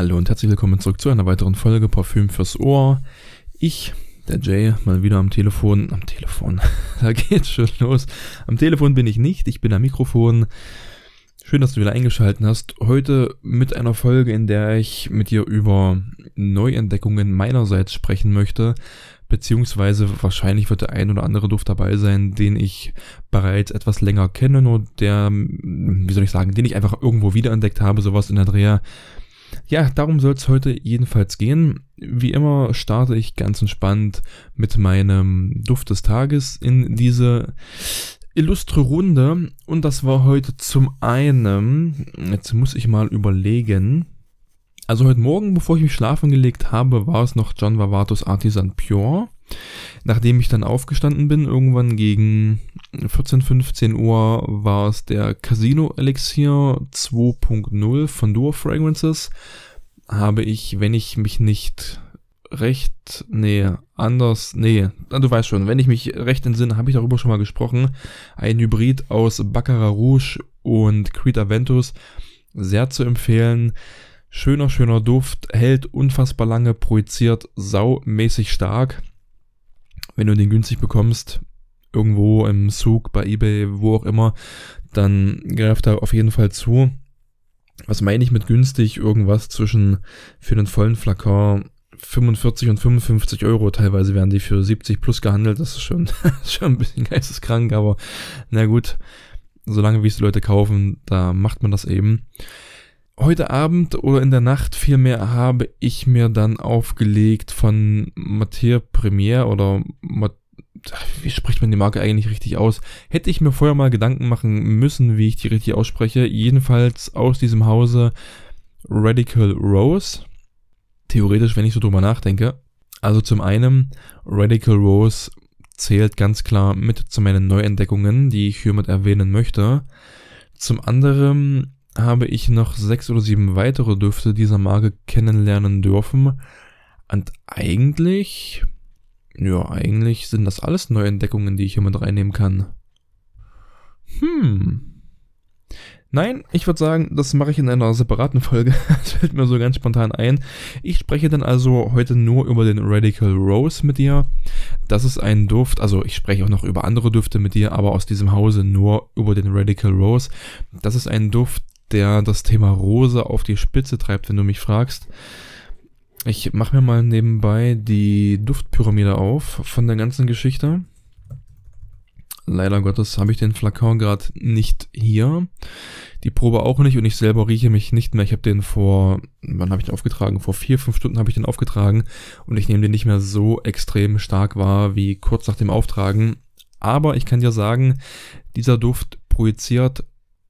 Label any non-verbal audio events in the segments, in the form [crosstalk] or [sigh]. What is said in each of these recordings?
Hallo und herzlich willkommen zurück zu einer weiteren Folge Parfüm fürs Ohr. Ich, der Jay, mal wieder am Telefon. Am Telefon, [laughs] da geht's schon los. Am Telefon bin ich nicht, ich bin am Mikrofon. Schön, dass du wieder eingeschaltet hast. Heute mit einer Folge, in der ich mit dir über Neuentdeckungen meinerseits sprechen möchte. Beziehungsweise wahrscheinlich wird der ein oder andere Duft dabei sein, den ich bereits etwas länger kenne, nur der, wie soll ich sagen, den ich einfach irgendwo wiederentdeckt habe, sowas in der Dreher ja, darum soll es heute jedenfalls gehen. Wie immer starte ich ganz entspannt mit meinem Duft des Tages in diese illustre Runde. Und das war heute zum einen, jetzt muss ich mal überlegen. Also heute Morgen, bevor ich mich schlafen gelegt habe, war es noch John Vavatos Artisan Pure. Nachdem ich dann aufgestanden bin, irgendwann gegen 14, 15 Uhr war es der Casino Elixir 2.0 von Duo Fragrances. Habe ich, wenn ich mich nicht recht, nee, anders, nee, du weißt schon, wenn ich mich recht entsinne, habe ich darüber schon mal gesprochen. Ein Hybrid aus Baccarat Rouge und Creed Aventus. Sehr zu empfehlen. Schöner, schöner Duft, hält unfassbar lange, projiziert saumäßig stark. Wenn du den günstig bekommst, irgendwo im Zug, bei eBay, wo auch immer, dann greift da auf jeden Fall zu. Was meine ich mit günstig? Irgendwas zwischen für den vollen Flakon 45 und 55 Euro. Teilweise werden die für 70 plus gehandelt. Das ist schon, [laughs] schon ein bisschen geisteskrank, aber na gut. Solange wie es die Leute kaufen, da macht man das eben. Heute Abend oder in der Nacht vielmehr habe ich mir dann aufgelegt von Mathieu Premier oder Mat wie spricht man die Marke eigentlich richtig aus? Hätte ich mir vorher mal Gedanken machen müssen, wie ich die richtig ausspreche. Jedenfalls aus diesem Hause Radical Rose. Theoretisch, wenn ich so drüber nachdenke. Also zum einen, Radical Rose zählt ganz klar mit zu meinen Neuentdeckungen, die ich hiermit erwähnen möchte. Zum anderen habe ich noch sechs oder sieben weitere Düfte dieser Marke kennenlernen dürfen. Und eigentlich, ja, eigentlich sind das alles Neuentdeckungen, die ich hier mit reinnehmen kann. Hm. Nein, ich würde sagen, das mache ich in einer separaten Folge. [laughs] Das fällt mir so ganz spontan ein. Ich spreche dann also heute nur über den Radical Rose mit dir. Das ist ein Duft, also ich spreche auch noch über andere Düfte mit dir, aber aus diesem Hause nur über den Radical Rose. Das ist ein Duft, der das Thema Rose auf die Spitze treibt, wenn du mich fragst. Ich mache mir mal nebenbei die Duftpyramide auf von der ganzen Geschichte. Leider Gottes habe ich den Flakon gerade nicht hier. Die Probe auch nicht und ich selber rieche mich nicht mehr. Ich habe den vor, wann habe ich den aufgetragen? Vor vier, fünf Stunden habe ich den aufgetragen und ich nehme den nicht mehr so extrem stark wahr wie kurz nach dem Auftragen. Aber ich kann dir sagen, dieser Duft projiziert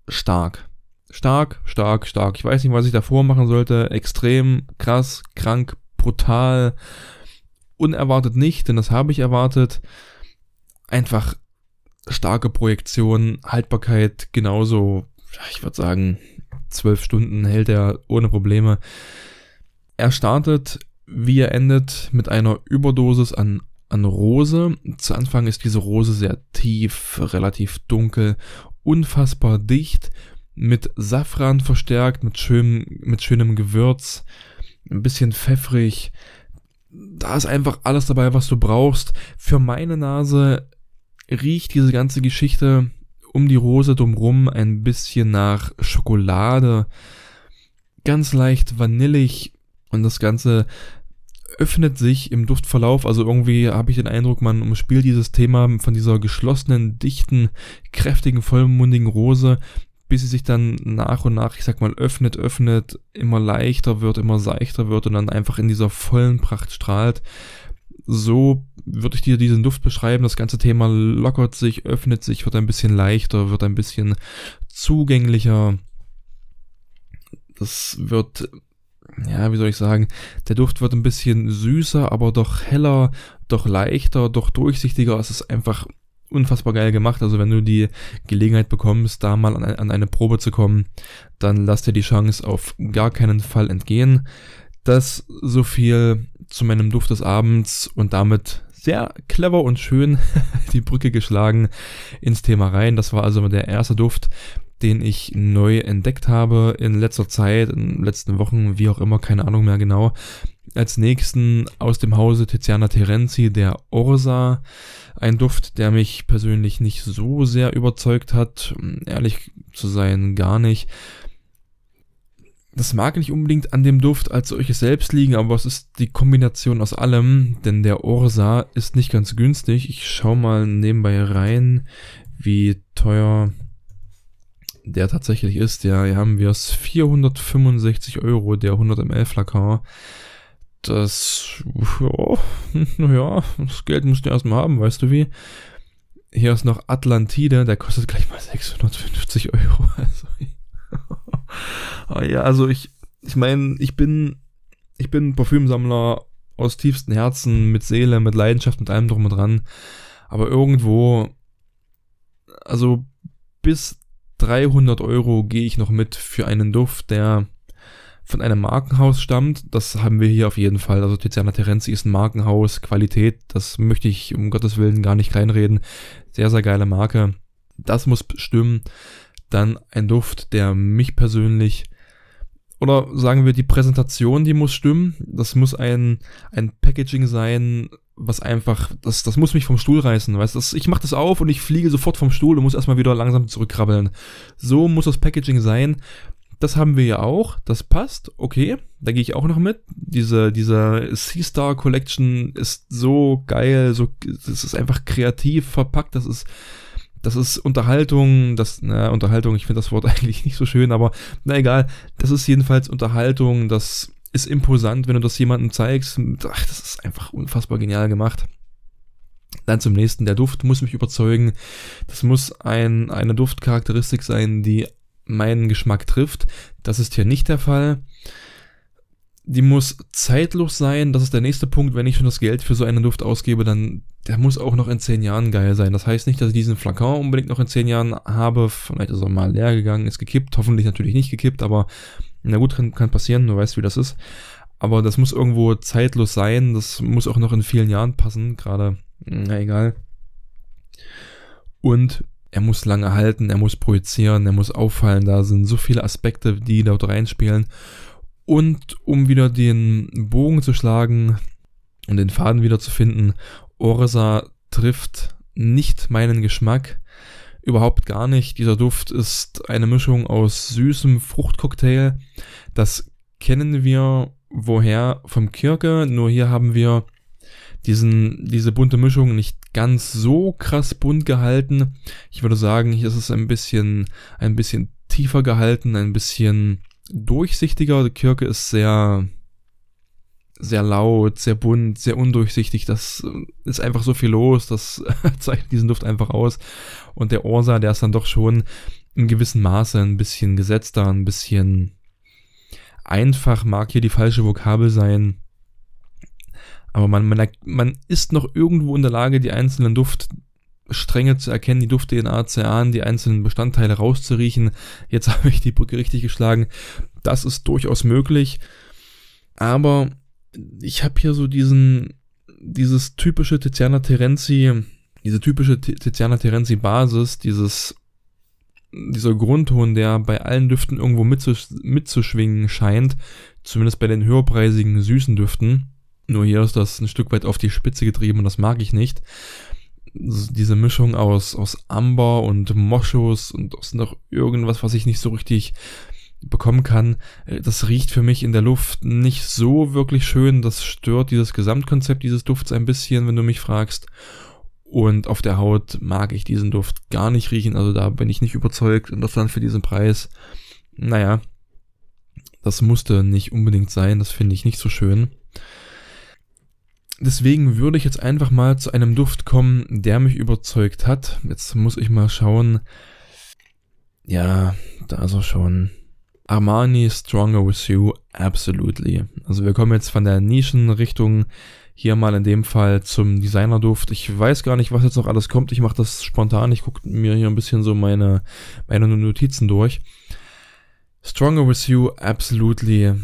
stark. Stark, stark, stark. Ich weiß nicht, was ich davor machen sollte. Extrem, krass, krank, brutal. Unerwartet nicht, denn das habe ich erwartet. Einfach starke Projektion, Haltbarkeit genauso, ich würde sagen, zwölf Stunden hält er ohne Probleme. Er startet, wie er endet, mit einer Überdosis an, an Rose. Zu Anfang ist diese Rose sehr tief, relativ dunkel, unfassbar dicht mit Safran verstärkt, mit schönem, mit schönem Gewürz, ein bisschen pfeffrig. Da ist einfach alles dabei, was du brauchst. Für meine Nase riecht diese ganze Geschichte um die Rose drumrum ein bisschen nach Schokolade, ganz leicht vanillig und das Ganze öffnet sich im Duftverlauf, also irgendwie habe ich den Eindruck, man umspielt dieses Thema von dieser geschlossenen, dichten, kräftigen, vollmundigen Rose bis sie sich dann nach und nach, ich sag mal, öffnet, öffnet, immer leichter wird, immer seichter wird und dann einfach in dieser vollen Pracht strahlt. So würde ich dir diesen Duft beschreiben. Das ganze Thema lockert sich, öffnet sich, wird ein bisschen leichter, wird ein bisschen zugänglicher. Das wird, ja, wie soll ich sagen, der Duft wird ein bisschen süßer, aber doch heller, doch leichter, doch durchsichtiger. Es ist einfach unfassbar geil gemacht. Also wenn du die Gelegenheit bekommst, da mal an, an eine Probe zu kommen, dann lass dir die Chance auf gar keinen Fall entgehen. Das so viel zu meinem Duft des Abends und damit sehr clever und schön [laughs] die Brücke geschlagen ins Thema rein. Das war also der erste Duft, den ich neu entdeckt habe in letzter Zeit, in den letzten Wochen, wie auch immer, keine Ahnung mehr genau. Als nächsten aus dem Hause Tiziana Terenzi, der Orsa. Ein Duft, der mich persönlich nicht so sehr überzeugt hat. Ehrlich zu sein, gar nicht. Das mag nicht unbedingt an dem Duft als solches selbst liegen, aber es ist die Kombination aus allem, denn der Orsa ist nicht ganz günstig. Ich schau mal nebenbei rein, wie teuer der tatsächlich ist. Ja, hier haben wir es 465 Euro, der 100 ml Flakon. Das, ja, [laughs] naja, das Geld musst du erstmal haben, weißt du wie. Hier ist noch Atlantide, der kostet gleich mal 650 Euro. [laughs] Also, oh ja, also ich, ich meine, ich bin, ich bin Parfümsammler aus tiefstem Herzen, mit Seele, mit Leidenschaft, mit allem drum und dran. Aber irgendwo, also bis 300 Euro gehe ich noch mit für einen Duft, der von einem Markenhaus stammt. Das haben wir hier auf jeden Fall. Also Tiziana Terenzi ist ein Markenhaus, Qualität, das möchte ich um Gottes Willen gar nicht kleinreden. Sehr, sehr geile Marke. Das muss stimmen. Dann ein Duft, der mich persönlich oder sagen wir die Präsentation, die muss stimmen. Das muss ein, ein Packaging sein, was einfach, das, das muss mich vom Stuhl reißen, weißt du? Ich mache das auf und ich fliege sofort vom Stuhl und muss erstmal wieder langsam zurückkrabbeln. So muss das Packaging sein. Das haben wir ja auch, das passt, okay, da gehe ich auch noch mit. Diese, diese Sea-Star Collection ist so geil, so, das ist einfach kreativ verpackt, das ist, das ist Unterhaltung, das, na, Unterhaltung, ich finde das Wort [laughs] eigentlich nicht so schön, aber na egal, das ist jedenfalls Unterhaltung, das ist imposant, wenn du das jemandem zeigst. Ach, das ist einfach unfassbar genial gemacht. Dann zum nächsten, der Duft muss mich überzeugen. Das muss ein, eine Duftcharakteristik sein, die meinen Geschmack trifft. Das ist hier nicht der Fall. Die muss zeitlos sein. Das ist der nächste Punkt. Wenn ich schon das Geld für so einen Duft ausgebe, dann der muss auch noch in zehn Jahren geil sein. Das heißt nicht, dass ich diesen Flakon unbedingt noch in zehn Jahren habe. Vielleicht ist er mal leer gegangen, ist gekippt. Hoffentlich natürlich nicht gekippt, aber na gut, kann, kann passieren. Du weißt, wie das ist. Aber das muss irgendwo zeitlos sein. Das muss auch noch in vielen Jahren passen. Gerade, na egal. Und er muss lange halten, er muss projizieren, er muss auffallen, da sind so viele Aspekte, die dort reinspielen. Und um wieder den Bogen zu schlagen und den Faden wieder zu finden, Orsa trifft nicht meinen Geschmack. Überhaupt gar nicht. Dieser Duft ist eine Mischung aus süßem Fruchtcocktail. Das kennen wir woher vom Kirke, nur hier haben wir diesen, diese bunte Mischung nicht ganz so krass bunt gehalten. Ich würde sagen, hier ist es ein bisschen, ein bisschen tiefer gehalten, ein bisschen durchsichtiger. Die Kirke ist sehr, sehr laut, sehr bunt, sehr undurchsichtig. Das ist einfach so viel los. Das [laughs] zeichnet diesen Duft einfach aus. Und der Orsa, der ist dann doch schon in gewissem Maße ein bisschen gesetzter, ein bisschen einfach, mag hier die falsche Vokabel sein. Aber man, man, man ist noch irgendwo in der Lage, die einzelnen Duftstränge zu erkennen, die Duft-DNA zu erahnen, die einzelnen Bestandteile rauszuriechen. Jetzt [laughs] habe ich die Brücke richtig geschlagen. Das ist durchaus möglich. Aber ich habe hier so diesen, dieses typische Tiziana Terenzi, diese typische Tiziana Terenzi Basis, dieses, dieser Grundton, der bei allen Düften irgendwo mitzuschwingen scheint, zumindest bei den höherpreisigen süßen Düften. Nur hier ist das ein Stück weit auf die Spitze getrieben und das mag ich nicht. Diese Mischung aus, aus Amber und Moschus und aus noch irgendwas, was ich nicht so richtig bekommen kann, äh, das riecht für mich in der Luft nicht so wirklich schön. Das stört dieses Gesamtkonzept dieses Dufts ein bisschen, wenn du mich fragst. Und auf der Haut mag ich diesen Duft gar nicht riechen. Also da bin ich nicht überzeugt. Und das dann für diesen Preis. Naja, das musste nicht unbedingt sein. Das finde ich nicht so schön. Deswegen würde ich jetzt einfach mal zu einem Duft kommen, der mich überzeugt hat. Jetzt muss ich mal schauen. Ja, da ist er schon. Armani Stronger With You, absolutely. Also wir kommen jetzt von der Nischenrichtung hier mal in dem Fall zum Designerduft. Ich weiß gar nicht, was jetzt noch alles kommt. Ich mache das spontan. Ich gucke mir hier ein bisschen so meine, meine Notizen durch. Stronger With You, absolutely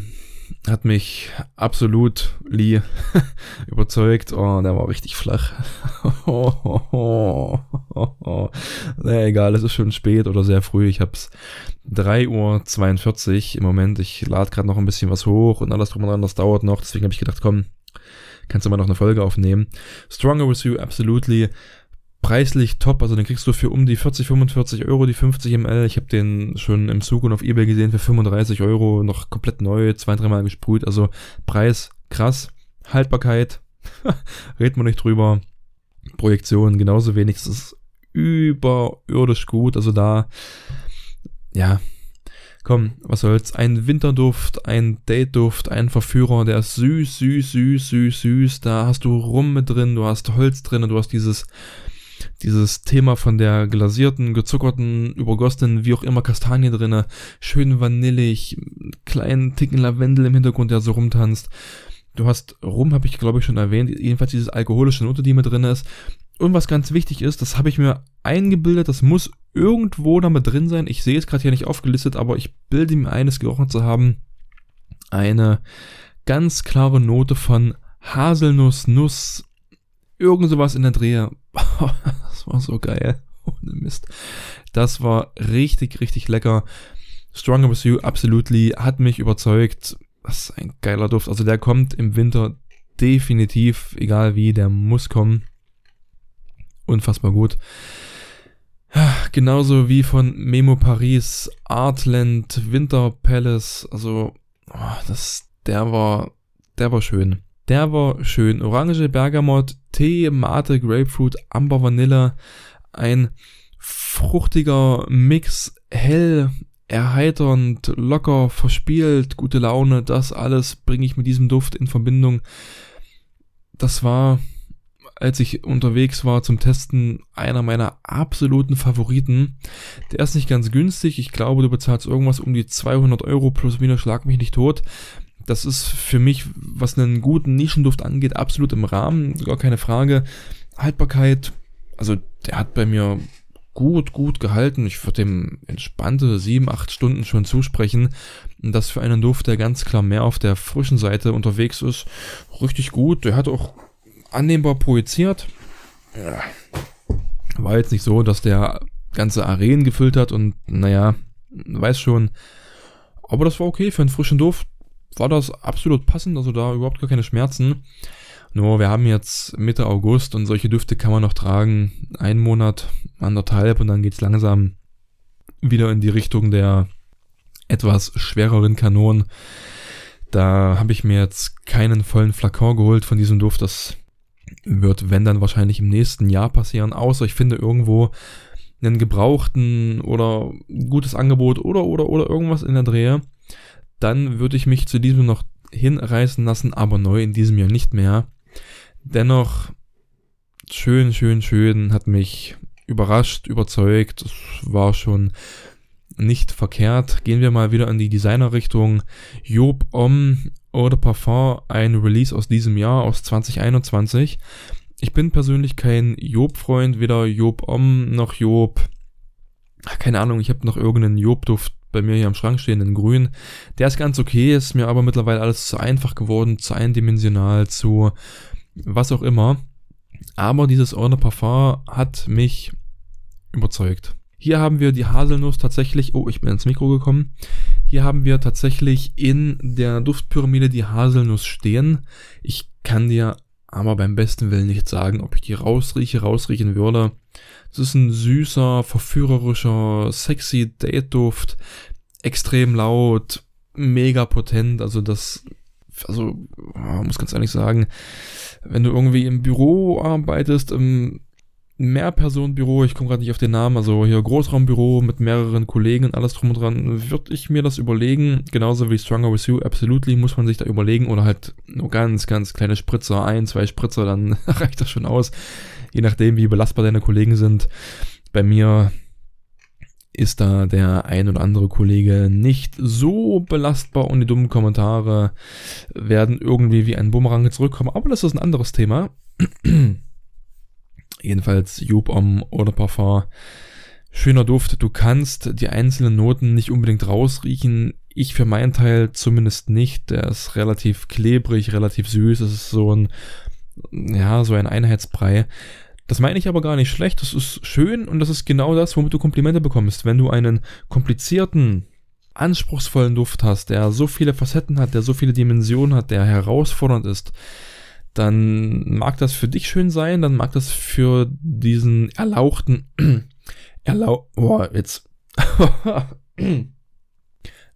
hat mich absolut Lee [laughs] überzeugt. Oh, der war richtig flach. [laughs] naja, egal, es ist schon spät oder sehr früh. Ich hab's 3.42 Uhr im Moment. Ich lade gerade noch ein bisschen was hoch und alles drum und dran, das dauert noch. Deswegen habe ich gedacht, komm, kannst du mal noch eine Folge aufnehmen. Stronger with you, absolutely preislich top, also den kriegst du für um die 40, 45 Euro, die 50 ml. Ich habe den schon im Zug und auf Ebay gesehen für 35 Euro, noch komplett neu, zwei, dreimal gesprüht. Also Preis krass, Haltbarkeit, [laughs] redet man nicht drüber. Projektion genauso wenig, es ist überirdisch gut, also da, ja, komm, was soll's, ein Winterduft, ein Date-Duft, ein Verführer, der ist süß, süß, süß, süß, süß, da hast du Rum mit drin, du hast Holz drin und du hast dieses dieses Thema von der glasierten, gezuckerten, übergossenen, wie auch immer Kastanie drinne, schön vanillig, kleinen Ticken Lavendel im Hintergrund, der so rumtanzt. Du hast Rum, habe ich glaube ich schon erwähnt, jedenfalls dieses alkoholische Note, die mit drin ist. Und was ganz wichtig ist, das habe ich mir eingebildet, das muss irgendwo da mit drin sein. Ich sehe es gerade hier nicht aufgelistet, aber ich bilde mir eines gerochen zu haben. Eine ganz klare Note von Haselnuss, Nuss, irgend sowas in der Drehe. [laughs] das war so geil. Ohne Mist. Das war richtig, richtig lecker. Stronger with You, absolutely, hat mich überzeugt. Das ist ein geiler Duft. Also der kommt im Winter definitiv, egal wie, der muss kommen. Unfassbar gut. Genauso wie von Memo Paris, Artland, Winter Palace. Also, oh, das, der war, der war schön. Der war schön. Orange, Bergamot, Tee, Mate, Grapefruit, Amber, Vanille. Ein fruchtiger Mix, hell, erheiternd, locker, verspielt, gute Laune. Das alles bringe ich mit diesem Duft in Verbindung. Das war, als ich unterwegs war zum Testen, einer meiner absoluten Favoriten. Der ist nicht ganz günstig. Ich glaube, du bezahlst irgendwas um die 200 Euro plus minus, schlag mich nicht tot. Das ist für mich, was einen guten Nischenduft angeht, absolut im Rahmen, gar keine Frage. Haltbarkeit, also der hat bei mir gut, gut gehalten. Ich würde dem entspannte sieben, acht Stunden schon zusprechen. Das für einen Duft, der ganz klar mehr auf der frischen Seite unterwegs ist, richtig gut. Der hat auch annehmbar projiziert. War jetzt nicht so, dass der ganze Arenen gefüllt hat und naja, weiß schon. Aber das war okay für einen frischen Duft war das absolut passend, also da überhaupt gar keine Schmerzen. Nur wir haben jetzt Mitte August und solche Düfte kann man noch tragen. Einen Monat, anderthalb und dann geht's langsam wieder in die Richtung der etwas schwereren Kanonen. Da habe ich mir jetzt keinen vollen Flakon geholt von diesem Duft. Das wird, wenn dann wahrscheinlich im nächsten Jahr passieren. Außer ich finde irgendwo einen gebrauchten oder gutes Angebot oder oder oder irgendwas in der Drehe dann würde ich mich zu diesem noch hinreißen lassen, aber neu in diesem Jahr nicht mehr. Dennoch schön, schön, schön, hat mich überrascht, überzeugt. Es war schon nicht verkehrt. Gehen wir mal wieder in die Designerrichtung. Job Om de Parfum, ein Release aus diesem Jahr, aus 2021. Ich bin persönlich kein Job-Freund, weder Job Om noch Job. Keine Ahnung, ich habe noch irgendeinen Job-Duft bei mir hier am Schrank stehen in grün. Der ist ganz okay, ist mir aber mittlerweile alles zu einfach geworden, zu eindimensional, zu was auch immer. Aber dieses Eau Parfum hat mich überzeugt. Hier haben wir die Haselnuss tatsächlich, oh, ich bin ins Mikro gekommen. Hier haben wir tatsächlich in der Duftpyramide die Haselnuss stehen. Ich kann dir aber beim besten Willen nicht sagen, ob ich die rausrieche, rausriechen würde. Es ist ein süßer, verführerischer, sexy Date-Duft, extrem laut, mega potent, also das, also, muss ganz ehrlich sagen, wenn du irgendwie im Büro arbeitest, im Mehrpersonenbüro, ich komme gerade nicht auf den Namen, also hier Großraumbüro mit mehreren Kollegen und alles drum und dran, würde ich mir das überlegen, genauso wie Stronger With You, absolutely muss man sich da überlegen. Oder halt nur ganz, ganz kleine Spritzer, ein, zwei Spritzer, dann [laughs] reicht das schon aus, je nachdem wie belastbar deine Kollegen sind. Bei mir ist da der ein oder andere Kollege nicht so belastbar und die dummen Kommentare werden irgendwie wie ein Bumerang zurückkommen, aber das ist ein anderes Thema. [clears throat] Jedenfalls Job Om oder Parfum. Schöner Duft. Du kannst die einzelnen Noten nicht unbedingt rausriechen. Ich für meinen Teil zumindest nicht. Der ist relativ klebrig, relativ süß. Es ist so ein, ja, so ein Einheitsbrei. Das meine ich aber gar nicht schlecht. Das ist schön und das ist genau das, womit du Komplimente bekommst. Wenn du einen komplizierten, anspruchsvollen Duft hast, der so viele Facetten hat, der so viele Dimensionen hat, der herausfordernd ist, dann mag das für dich schön sein, dann mag das für diesen erlauchten, [clears throat] erlau, oh, jetzt, [clears throat]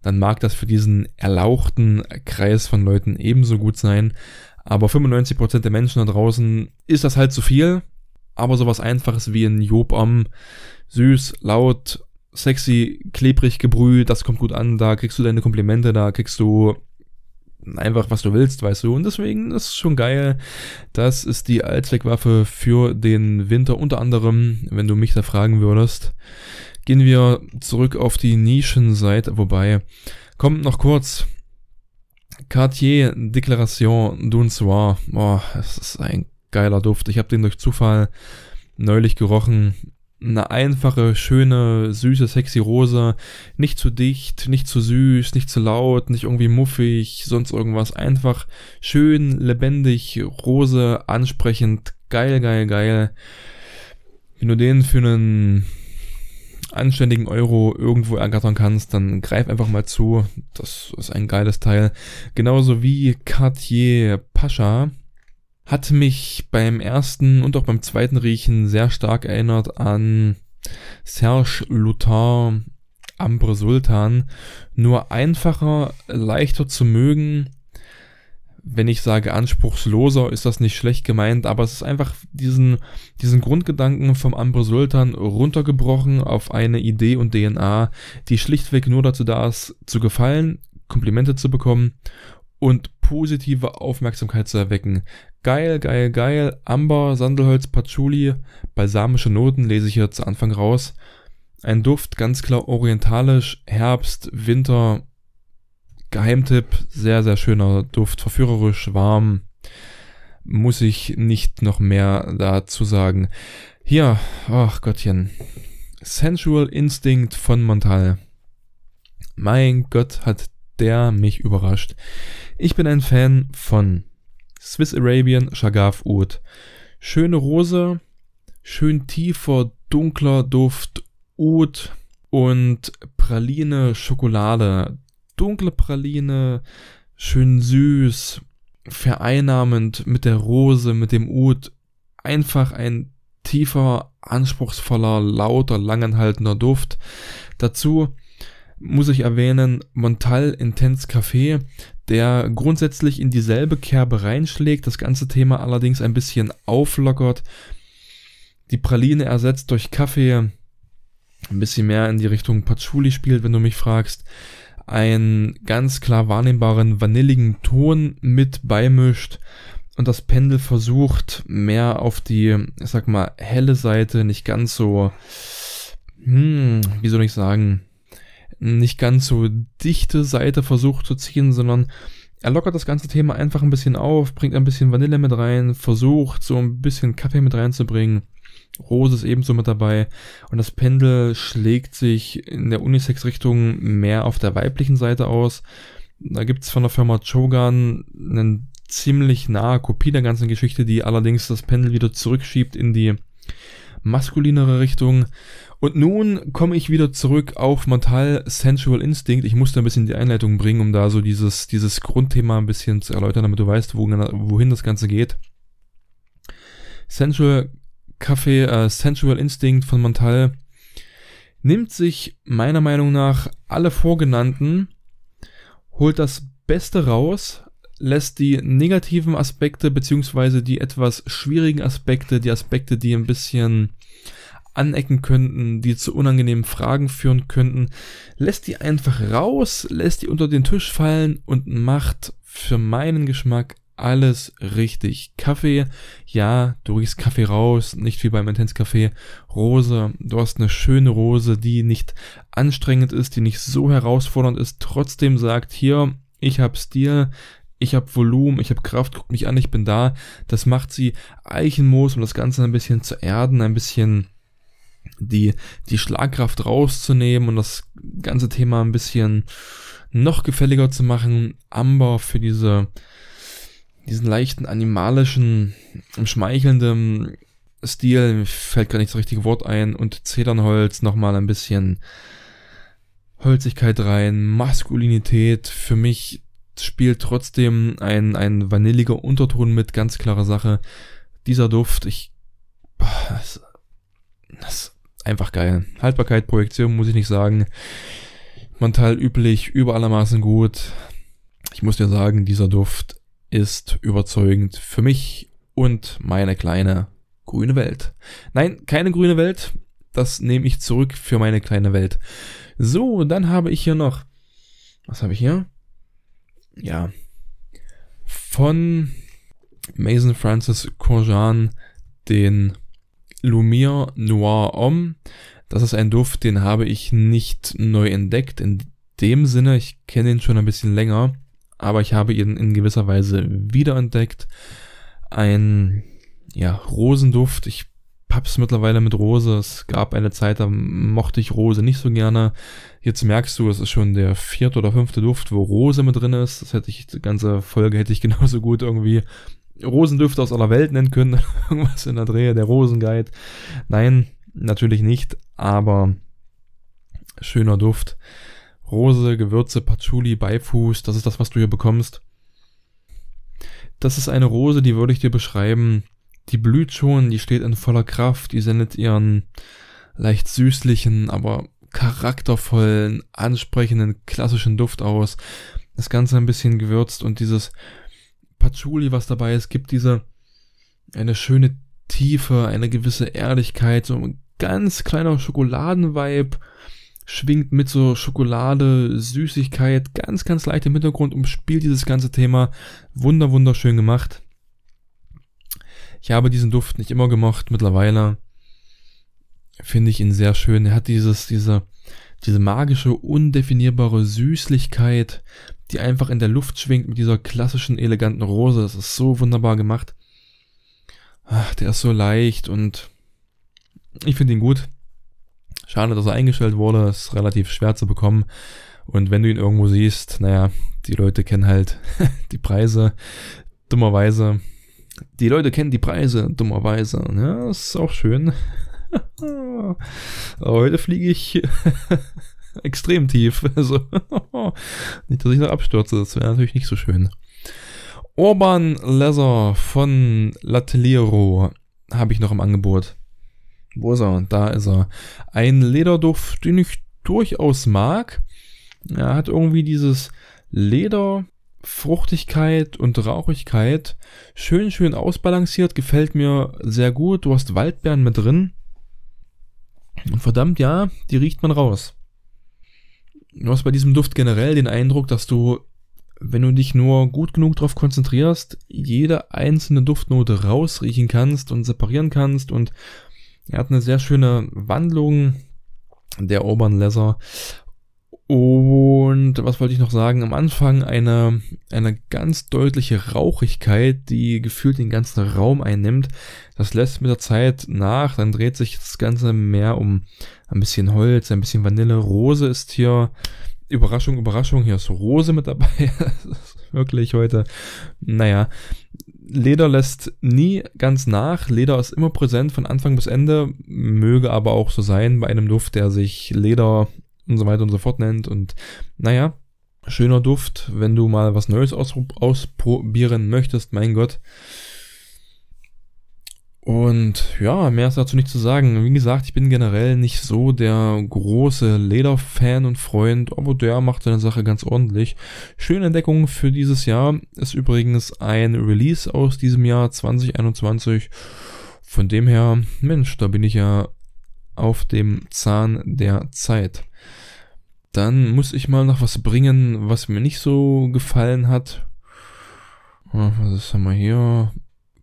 dann mag das für diesen erlauchten Kreis von Leuten ebenso gut sein, aber 95% der Menschen da draußen ist das halt zu viel, aber sowas einfaches wie ein Job Om, süß, laut, sexy, klebrig gebrüht, das kommt gut an, da kriegst du deine Komplimente, da kriegst du einfach, was du willst, weißt du. Und deswegen ist es schon geil. Das ist die Allzweckwaffe für den Winter. Unter anderem, wenn du mich da fragen würdest, gehen wir zurück auf die Nischenseite. Wobei, kommt noch kurz. Cartier Déclaration d'un Soir. Boah, es ist ein geiler Duft. Ich habe den durch Zufall neulich gerochen eine einfache, schöne, süße, sexy Rose. Nicht zu dicht, nicht zu süß, nicht zu laut, nicht irgendwie muffig, sonst irgendwas. Einfach schön, lebendig, Rose, ansprechend, geil, geil, geil. Wenn du den für einen anständigen Euro irgendwo ergattern kannst, dann greif einfach mal zu. Das ist ein geiles Teil. Genauso wie Cartier Pascha hat mich beim ersten und auch beim zweiten Riechen sehr stark erinnert an Serge Lutin Ambre Sultan. Nur einfacher, leichter zu mögen. Wenn ich sage anspruchsloser, ist das nicht schlecht gemeint, aber es ist einfach diesen, diesen Grundgedanken vom Ambre Sultan runtergebrochen auf eine Idee und DNA, die schlichtweg nur dazu da ist, zu gefallen, Komplimente zu bekommen und positive Aufmerksamkeit zu erwecken. Geil, geil, geil. Amber, Sandelholz, Patchouli, balsamische Noten lese ich hier zu Anfang raus. Ein Duft, ganz klar orientalisch, Herbst, Winter. Geheimtipp, sehr, sehr schöner Duft, verführerisch, warm. Muss ich nicht noch mehr dazu sagen. Hier, ach Gottchen. Sensual Instinct von Montal. Mein Gott, hat der mich überrascht. Ich bin ein Fan von Swiss Arabian Shagaf Oud. Schöne Rose, schön tiefer, dunkler Duft, Oud und Praline Schokolade. Dunkle Praline, schön süß, vereinnahmend mit der Rose, mit dem Oud. Einfach ein tiefer, anspruchsvoller, lauter, langanhaltender Duft. Dazu muss ich erwähnen Montal Intense Café, der grundsätzlich in dieselbe Kerbe reinschlägt, das ganze Thema allerdings ein bisschen auflockert, die Praline ersetzt durch Kaffee, ein bisschen mehr in die Richtung Patchouli spielt, wenn du mich fragst, einen ganz klar wahrnehmbaren vanilligen Ton mit beimischt und das Pendel versucht mehr auf die, ich sag mal, helle Seite, nicht ganz so, hm, wie soll ich sagen, nicht ganz so dichte Seite versucht zu ziehen, sondern er lockert das ganze Thema einfach ein bisschen auf, bringt ein bisschen Vanille mit rein, versucht so ein bisschen Kaffee mit reinzubringen. Rose ist ebenso mit dabei und das Pendel schlägt sich in der Unisex-Richtung mehr auf der weiblichen Seite aus. Da gibt's von der Firma Chogan eine ziemlich nahe Kopie der ganzen Geschichte, die allerdings das Pendel wieder zurückschiebt in die maskulinere Richtung und nun komme ich wieder zurück auf Montal Sensual Instinct. Ich musste ein bisschen die Einleitung bringen, um da so dieses, dieses Grundthema ein bisschen zu erläutern, damit du weißt, wo, wohin das Ganze geht. Sensual Café, äh, Sensual Instinct von Montal nimmt sich meiner Meinung nach alle vorgenannten, holt das Beste raus, lässt die negativen Aspekte beziehungsweise die etwas schwierigen Aspekte, die Aspekte, die ein bisschen anecken könnten, die zu unangenehmen Fragen führen könnten, lässt die einfach raus, lässt die unter den Tisch fallen und macht für meinen Geschmack alles richtig. Kaffee, ja, du riechst Kaffee raus, nicht wie beim Intense Kaffee. Rose, du hast eine schöne Rose, die nicht anstrengend ist, die nicht so herausfordernd ist, trotzdem sagt, hier, ich hab Stil, ich habe Volumen, ich habe Kraft, guck mich an, ich bin da. Das macht sie Eichenmoos, um das Ganze ein bisschen zu erden, ein bisschen die, die Schlagkraft rauszunehmen und das ganze Thema ein bisschen, noch gefälliger zu machen. Amber für diese, diesen leichten animalischen, schmeichelnden Stil, fällt gar nicht das richtige Wort ein, und Zedernholz nochmal ein bisschen Holzigkeit rein, Maskulinität. Für mich spielt trotzdem ein, ein vanilliger Unterton mit, ganz klare Sache. Dieser Duft, ich, das, ist einfach geil. Haltbarkeit, Projektion muss ich nicht sagen. Montal üblich, über allermaßen gut. Ich muss dir sagen, dieser Duft ist überzeugend für mich und meine kleine grüne Welt. Nein, keine grüne Welt. Das nehme ich zurück für meine kleine Welt. So, dann habe ich hier noch. Was habe ich hier? Ja. Von Mason Francis Corjan den Lumiere Noir Homme. Das ist ein Duft, den habe ich nicht neu entdeckt. In dem Sinne, ich kenne ihn schon ein bisschen länger, aber ich habe ihn in gewisser Weise wiederentdeckt. Ein ja, Rosenduft. Ich hab's mittlerweile mit Rose. Es gab eine Zeit, da mochte ich Rose nicht so gerne. Jetzt merkst du, es ist schon der vierte oder fünfte Duft, wo Rose mit drin ist. Das hätte ich, die ganze Folge hätte ich genauso gut irgendwie Rosendüfte aus aller Welt nennen können. [laughs] Irgendwas in der Drehe, der Rosenguide. Nein, natürlich nicht, aber schöner Duft. Rose, Gewürze, Patchouli, Beifuß, das ist das, was du hier bekommst. Das ist eine Rose, die würde ich dir beschreiben die blüht schon, die steht in voller Kraft, die sendet ihren leicht süßlichen, aber charaktervollen, ansprechenden, klassischen Duft aus. Das Ganze ein bisschen gewürzt und dieses Patchouli, was dabei ist, gibt diese eine schöne Tiefe, eine gewisse Ehrlichkeit, so ein ganz kleiner Schokoladenvibe schwingt mit so Schokolade, Süßigkeit, ganz, ganz leicht im Hintergrund, umspielt dieses ganze Thema. Wunder, wunderschön gemacht. Ich habe diesen Duft nicht immer gemocht. Mittlerweile finde ich ihn sehr schön. Er hat dieses, diese, diese magische, undefinierbare Süßlichkeit, die einfach in der Luft schwingt mit dieser klassischen, eleganten Rose. Das ist so wunderbar gemacht. Ach, der ist so leicht und ich finde ihn gut. Schade, dass er eingestellt wurde. Ist relativ schwer zu bekommen. Und wenn du ihn irgendwo siehst, naja, die Leute kennen halt [laughs] die Preise. Dummerweise die Leute kennen die Preise, dummerweise. Ja, ist auch schön. Aber [laughs] heute fliege ich [laughs] extrem tief. [laughs] Also, [laughs] nicht, dass ich noch abstürze, das wäre natürlich nicht so schön. Urban Leather von Lateliero habe ich noch im Angebot. Wo ist er? Da ist er. Ein Lederduft, den ich durchaus mag. Er hat irgendwie dieses Leder, Fruchtigkeit und Rauchigkeit schön, schön ausbalanciert, gefällt mir sehr gut. Du hast Waldbeeren mit drin. Und verdammt, ja, die riecht man raus. Du hast bei diesem Duft generell den Eindruck, dass du, wenn du dich nur gut genug darauf konzentrierst, jede einzelne Duftnote rausriechen kannst und separieren kannst. Und er hat eine sehr schöne Wandlung, der Urban Leather. Und was wollte ich noch sagen? Am Anfang eine, eine ganz deutliche Rauchigkeit, die gefühlt den ganzen Raum einnimmt. Das lässt mit der Zeit nach, dann dreht sich das Ganze mehr um ein bisschen Holz, ein bisschen Vanille. Rose ist hier, Überraschung, Überraschung, hier ist Rose mit dabei. [laughs] wirklich heute, naja. Leder lässt nie ganz nach. Leder ist immer präsent von Anfang bis Ende. Möge aber auch so sein bei einem Duft, der sich Leder und so weiter und so fort nennt. Und naja, schöner Duft, wenn du mal was Neues ausprobieren möchtest, mein Gott. Und ja, mehr ist dazu nicht zu sagen. Wie gesagt, ich bin generell nicht so der große Lederfan und Freund, aber der macht seine Sache ganz ordentlich. Schöne Entdeckung für dieses Jahr ist übrigens ein Release aus diesem Jahr 2021. Von dem her, Mensch, da bin ich ja auf dem Zahn der Zeit. Dann muss ich mal noch was bringen, was mir nicht so gefallen hat. Ah, was haben wir hier?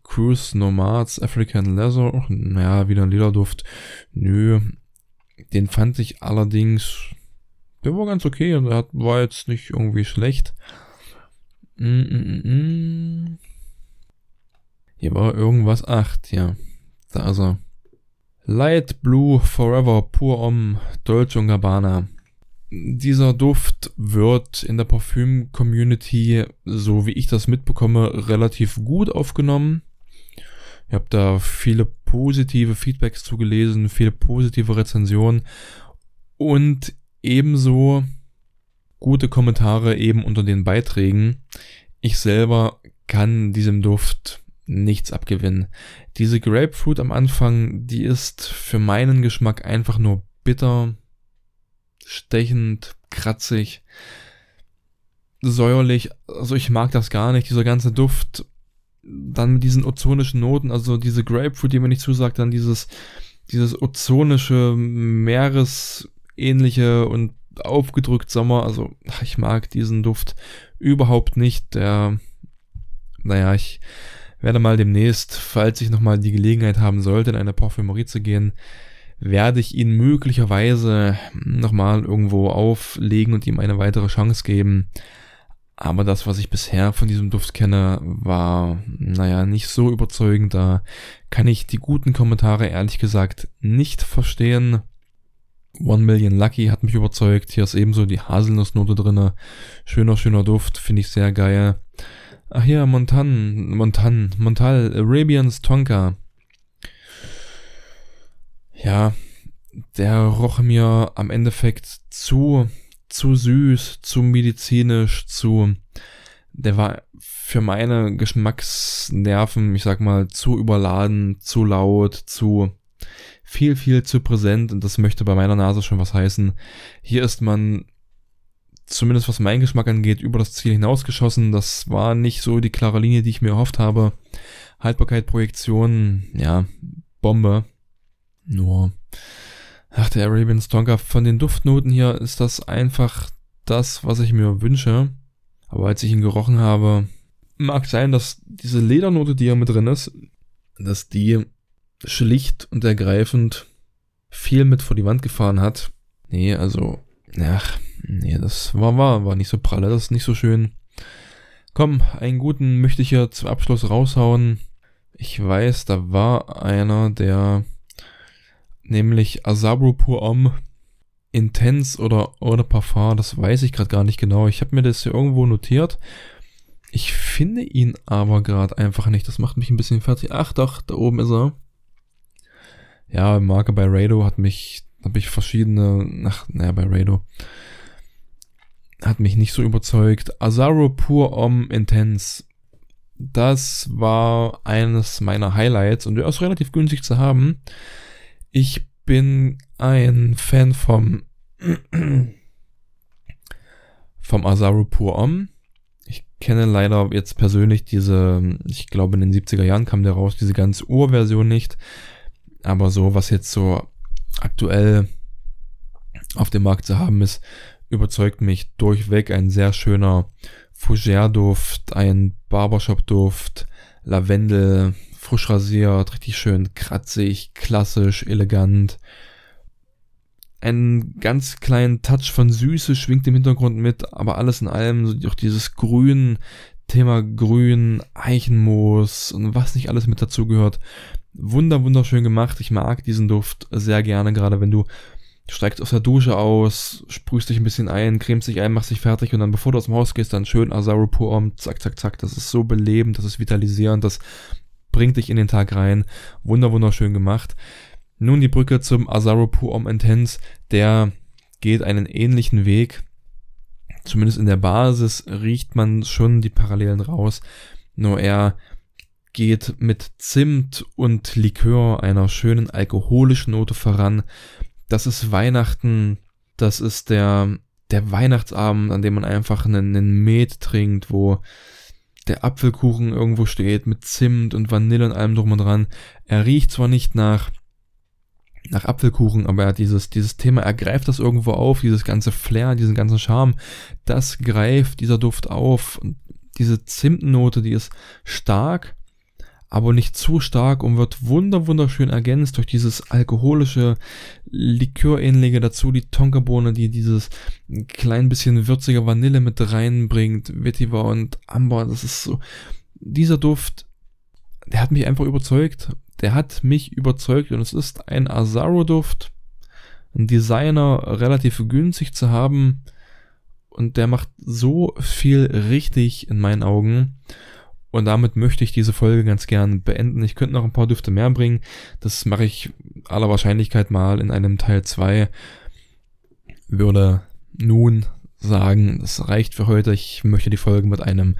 Cruise Nomads African Leather. Naja, wieder ein Lederduft. Nö. Den fand ich allerdings. Der war ganz okay. Der war jetzt nicht irgendwie schlecht. Mm -mm -mm. mm. Hier war irgendwas. Ach, ja. Da ist er. Light Blue Forever Pur Om Dolce Gabbana. dieser Duft wird in der Parfüm-Community, so wie ich das mitbekomme, relativ gut aufgenommen. Ich habe da viele positive Feedbacks zugelesen, viele positive Rezensionen und ebenso gute Kommentare eben unter den Beiträgen. Ich selber kann diesem Duft nichts abgewinnen. Diese Grapefruit am Anfang, die ist für meinen Geschmack einfach nur bitter, stechend, kratzig, säuerlich. Also ich mag das gar nicht. Dieser ganze Duft, dann mit diesen ozonischen Noten, also diese Grapefruit, die mir nicht zusagt, dann dieses, dieses ozonische, Meeresähnliche und aufgedrückt Sommer. Also ich mag diesen Duft überhaupt nicht. Der, naja, ich werde mal demnächst, falls ich nochmal die Gelegenheit haben sollte, in eine Parfümerie zu gehen, werde ich ihn möglicherweise nochmal irgendwo auflegen und ihm eine weitere Chance geben. Aber das, was ich bisher von diesem Duft kenne, war, naja, nicht so überzeugend. Da kann ich die guten Kommentare ehrlich gesagt nicht verstehen. One Million Lucky hat mich überzeugt. Hier ist ebenso die Haselnussnote drinne. Schöner, schöner Duft, finde ich sehr geil. Ach ja, Montan, Montan, Montal, Arabians Tonka ja, der roch mir am Endeffekt zu, zu süß, zu medizinisch, zu, der war für meine Geschmacksnerven, ich sag mal, zu überladen, zu laut, zu viel, viel zu präsent und das möchte bei meiner Nase schon was heißen. Hier ist man zumindest was meinen Geschmack angeht, über das Ziel hinausgeschossen. Das war nicht so die klare Linie, die ich mir erhofft habe. Haltbarkeit, Projektion, ja, Bombe. Nur, ach, der Arabian Stonker, von den Duftnoten hier ist das einfach das, was ich mir wünsche. Aber als ich ihn gerochen habe, mag sein, dass diese Ledernote, die hier mit drin ist, dass die schlicht und ergreifend viel mit vor die Wand gefahren hat. Nee, also, ach, nee, das war, war, war nicht so pralle, das ist nicht so schön. Komm, einen guten möchte ich hier zum Abschluss raushauen. Ich weiß, da war einer, der nämlich Asabru Pur Om Intense oder Eau de Parfum, das weiß ich gerade gar nicht genau. Ich habe mir das hier irgendwo notiert. Ich finde ihn aber gerade einfach nicht. Das macht mich ein bisschen fertig. Ach doch, da oben ist er. Ja, Marke bei Rado hat mich, habe ich verschiedene, ach, naja, bei Rado. Hat mich nicht so überzeugt. Azaro Pur Om Intense. Das war eines meiner Highlights und der ist relativ günstig zu haben. Ich bin ein Fan vom vom Azaru Pur Om. Ich kenne leider jetzt persönlich diese, ich glaube in den 70er Jahren kam der raus, diese ganz Urversion nicht. Aber so, was jetzt so aktuell auf dem Markt zu haben ist, überzeugt mich durchweg ein sehr schöner Fougère-Duft, ein Barbershop-Duft, Lavendel, frisch rasiert, richtig schön kratzig, klassisch, elegant. Einen ganz kleinen Touch von Süße schwingt im Hintergrund mit, aber alles in allem so auch dieses Grün, Thema Grün, Eichenmoos und was nicht alles mit dazugehört. Wunder, wunderschön gemacht. Ich mag diesen Duft sehr gerne, gerade wenn du steigst aus der Dusche aus, sprühst dich ein bisschen ein, cremst dich ein, machst dich fertig und dann bevor du aus dem Haus gehst, dann schön Azaru Pur um, zack, zack, zack. Das ist so belebend, das ist vitalisierend, das bringt dich in den Tag rein. Wunder, wunderschön gemacht. Nun die Brücke zum Azaro Pur Om Intense. Der geht einen ähnlichen Weg. Zumindest in der Basis riecht man schon die Parallelen raus. Nur er geht mit Zimt und Likör einer schönen alkoholischen Note voran. Das ist Weihnachten. Das ist der, der Weihnachtsabend, an dem man einfach einen, einen Met trinkt, wo der Apfelkuchen irgendwo steht mit Zimt und Vanille und allem drum und dran. Er riecht zwar nicht nach nach Apfelkuchen, aber er hat dieses, dieses Thema, er greift das irgendwo auf, dieses ganze Flair, diesen ganzen Charme, das greift dieser Duft auf. Und diese Zimtnote, die ist stark, aber nicht zu stark und wird wunder wunderschön ergänzt durch dieses alkoholische Likörähnliche dazu, die Tonkabohne, die dieses klein bisschen würzige Vanille mit reinbringt, Vetiver und Amber, das ist so, dieser Duft, der hat mich einfach überzeugt, der hat mich überzeugt und es ist ein Azaro-Duft, einen Designer relativ günstig zu haben und der macht so viel richtig in meinen Augen. Und damit möchte ich diese Folge ganz gern beenden. Ich könnte noch ein paar Düfte mehr bringen. Das mache ich aller Wahrscheinlichkeit mal in einem Teil 2. Würde nun sagen, das reicht für heute. Ich möchte die Folge mit einem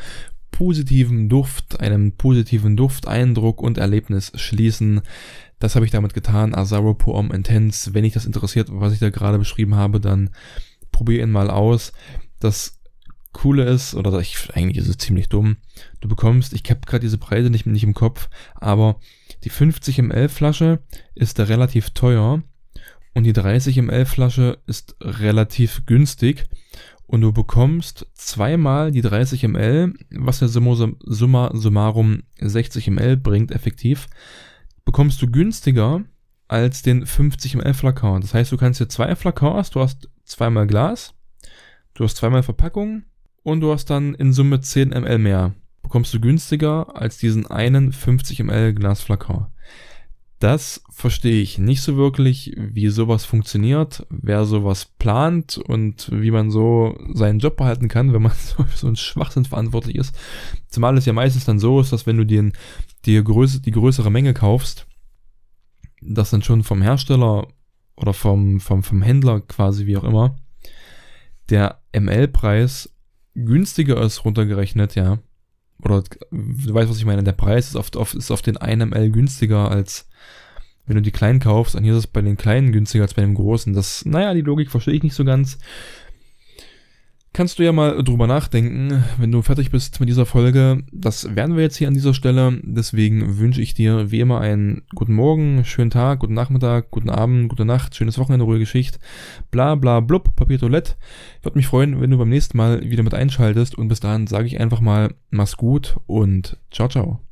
positiven Duft, einem positiven Dufteindruck und Erlebnis schließen. Das habe ich damit getan. Azaro Poem Intense. Wenn dich das interessiert, was ich da gerade beschrieben habe, dann probier ihn mal aus. Das Coole ist, oder ich, eigentlich ist es ziemlich dumm, du bekommst, ich habe gerade diese Preise nicht, nicht im Kopf, aber die 50 ml Flasche ist da relativ teuer und die 30 ml Flasche ist relativ günstig und du bekommst zweimal die 30 ml, was ja summa, summa summarum 60 ml bringt effektiv, bekommst du günstiger als den 50 ml Flakon. Das heißt, du kannst hier zwei Flakons, du hast zweimal Glas, du hast zweimal Verpackung und du hast dann in Summe 10 ml mehr. Bekommst du günstiger als diesen einen 50 ml Glasflakon. Das verstehe ich nicht so wirklich, wie sowas funktioniert, wer sowas plant und wie man so seinen Job behalten kann, wenn man [laughs] so, so ein Schwachsinn verantwortlich ist. Zumal es ja meistens dann so ist, dass wenn du dir die, größere, die größere Menge kaufst, das dann schon vom Hersteller oder vom, vom, vom Händler quasi, wie auch immer, der ML-Preis günstiger ist runtergerechnet, ja. Oder du weißt, was ich meine, der Preis ist oft, oft ist auf den 1 ML günstiger als wenn du die kleinen kaufst. Und hier ist es bei den kleinen günstiger als bei den großen. Das, naja, die Logik verstehe ich nicht so ganz. Kannst du ja mal drüber nachdenken, wenn du fertig bist mit dieser Folge. Das werden wir jetzt hier an dieser Stelle. Deswegen wünsche ich dir wie immer einen guten Morgen, schönen Tag, guten Nachmittag, guten Abend, gute Nacht, schönes Wochenende, ruhige Geschichte. Bla bla blub, Papier Toilette. Ich würde mich freuen, wenn du beim nächsten Mal wieder mit einschaltest. Und bis dahin sage ich einfach mal, mach's gut und ciao, ciao.